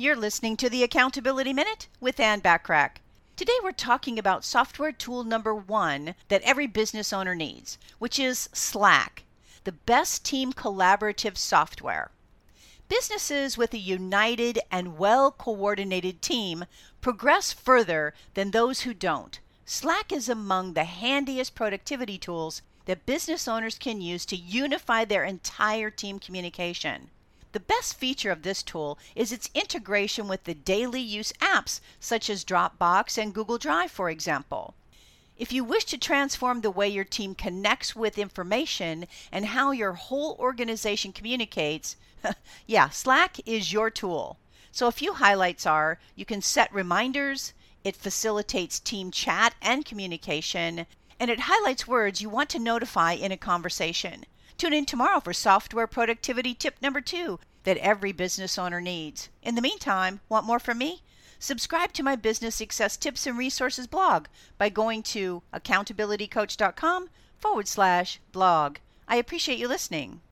You're listening to the Accountability Minute with Ann Bachrach. Today we're talking about software tool number one that every business owner needs, which is Slack, the best team collaborative software. Businesses with a united and well coordinated team progress further than those who don't. Slack is among the handiest productivity tools that business owners can use to unify their entire team communication. The best feature of this tool is its integration with the daily use apps such as Dropbox and Google Drive, for example. If you wish to transform the way your team connects with information and how your whole organization communicates, yeah, Slack is your tool. So, a few highlights are you can set reminders, it facilitates team chat and communication, and it highlights words you want to notify in a conversation. Tune in tomorrow for software productivity tip number two that every business owner needs. In the meantime, want more from me? Subscribe to my business success tips and resources blog by going to accountabilitycoach.com forward slash blog. I appreciate you listening.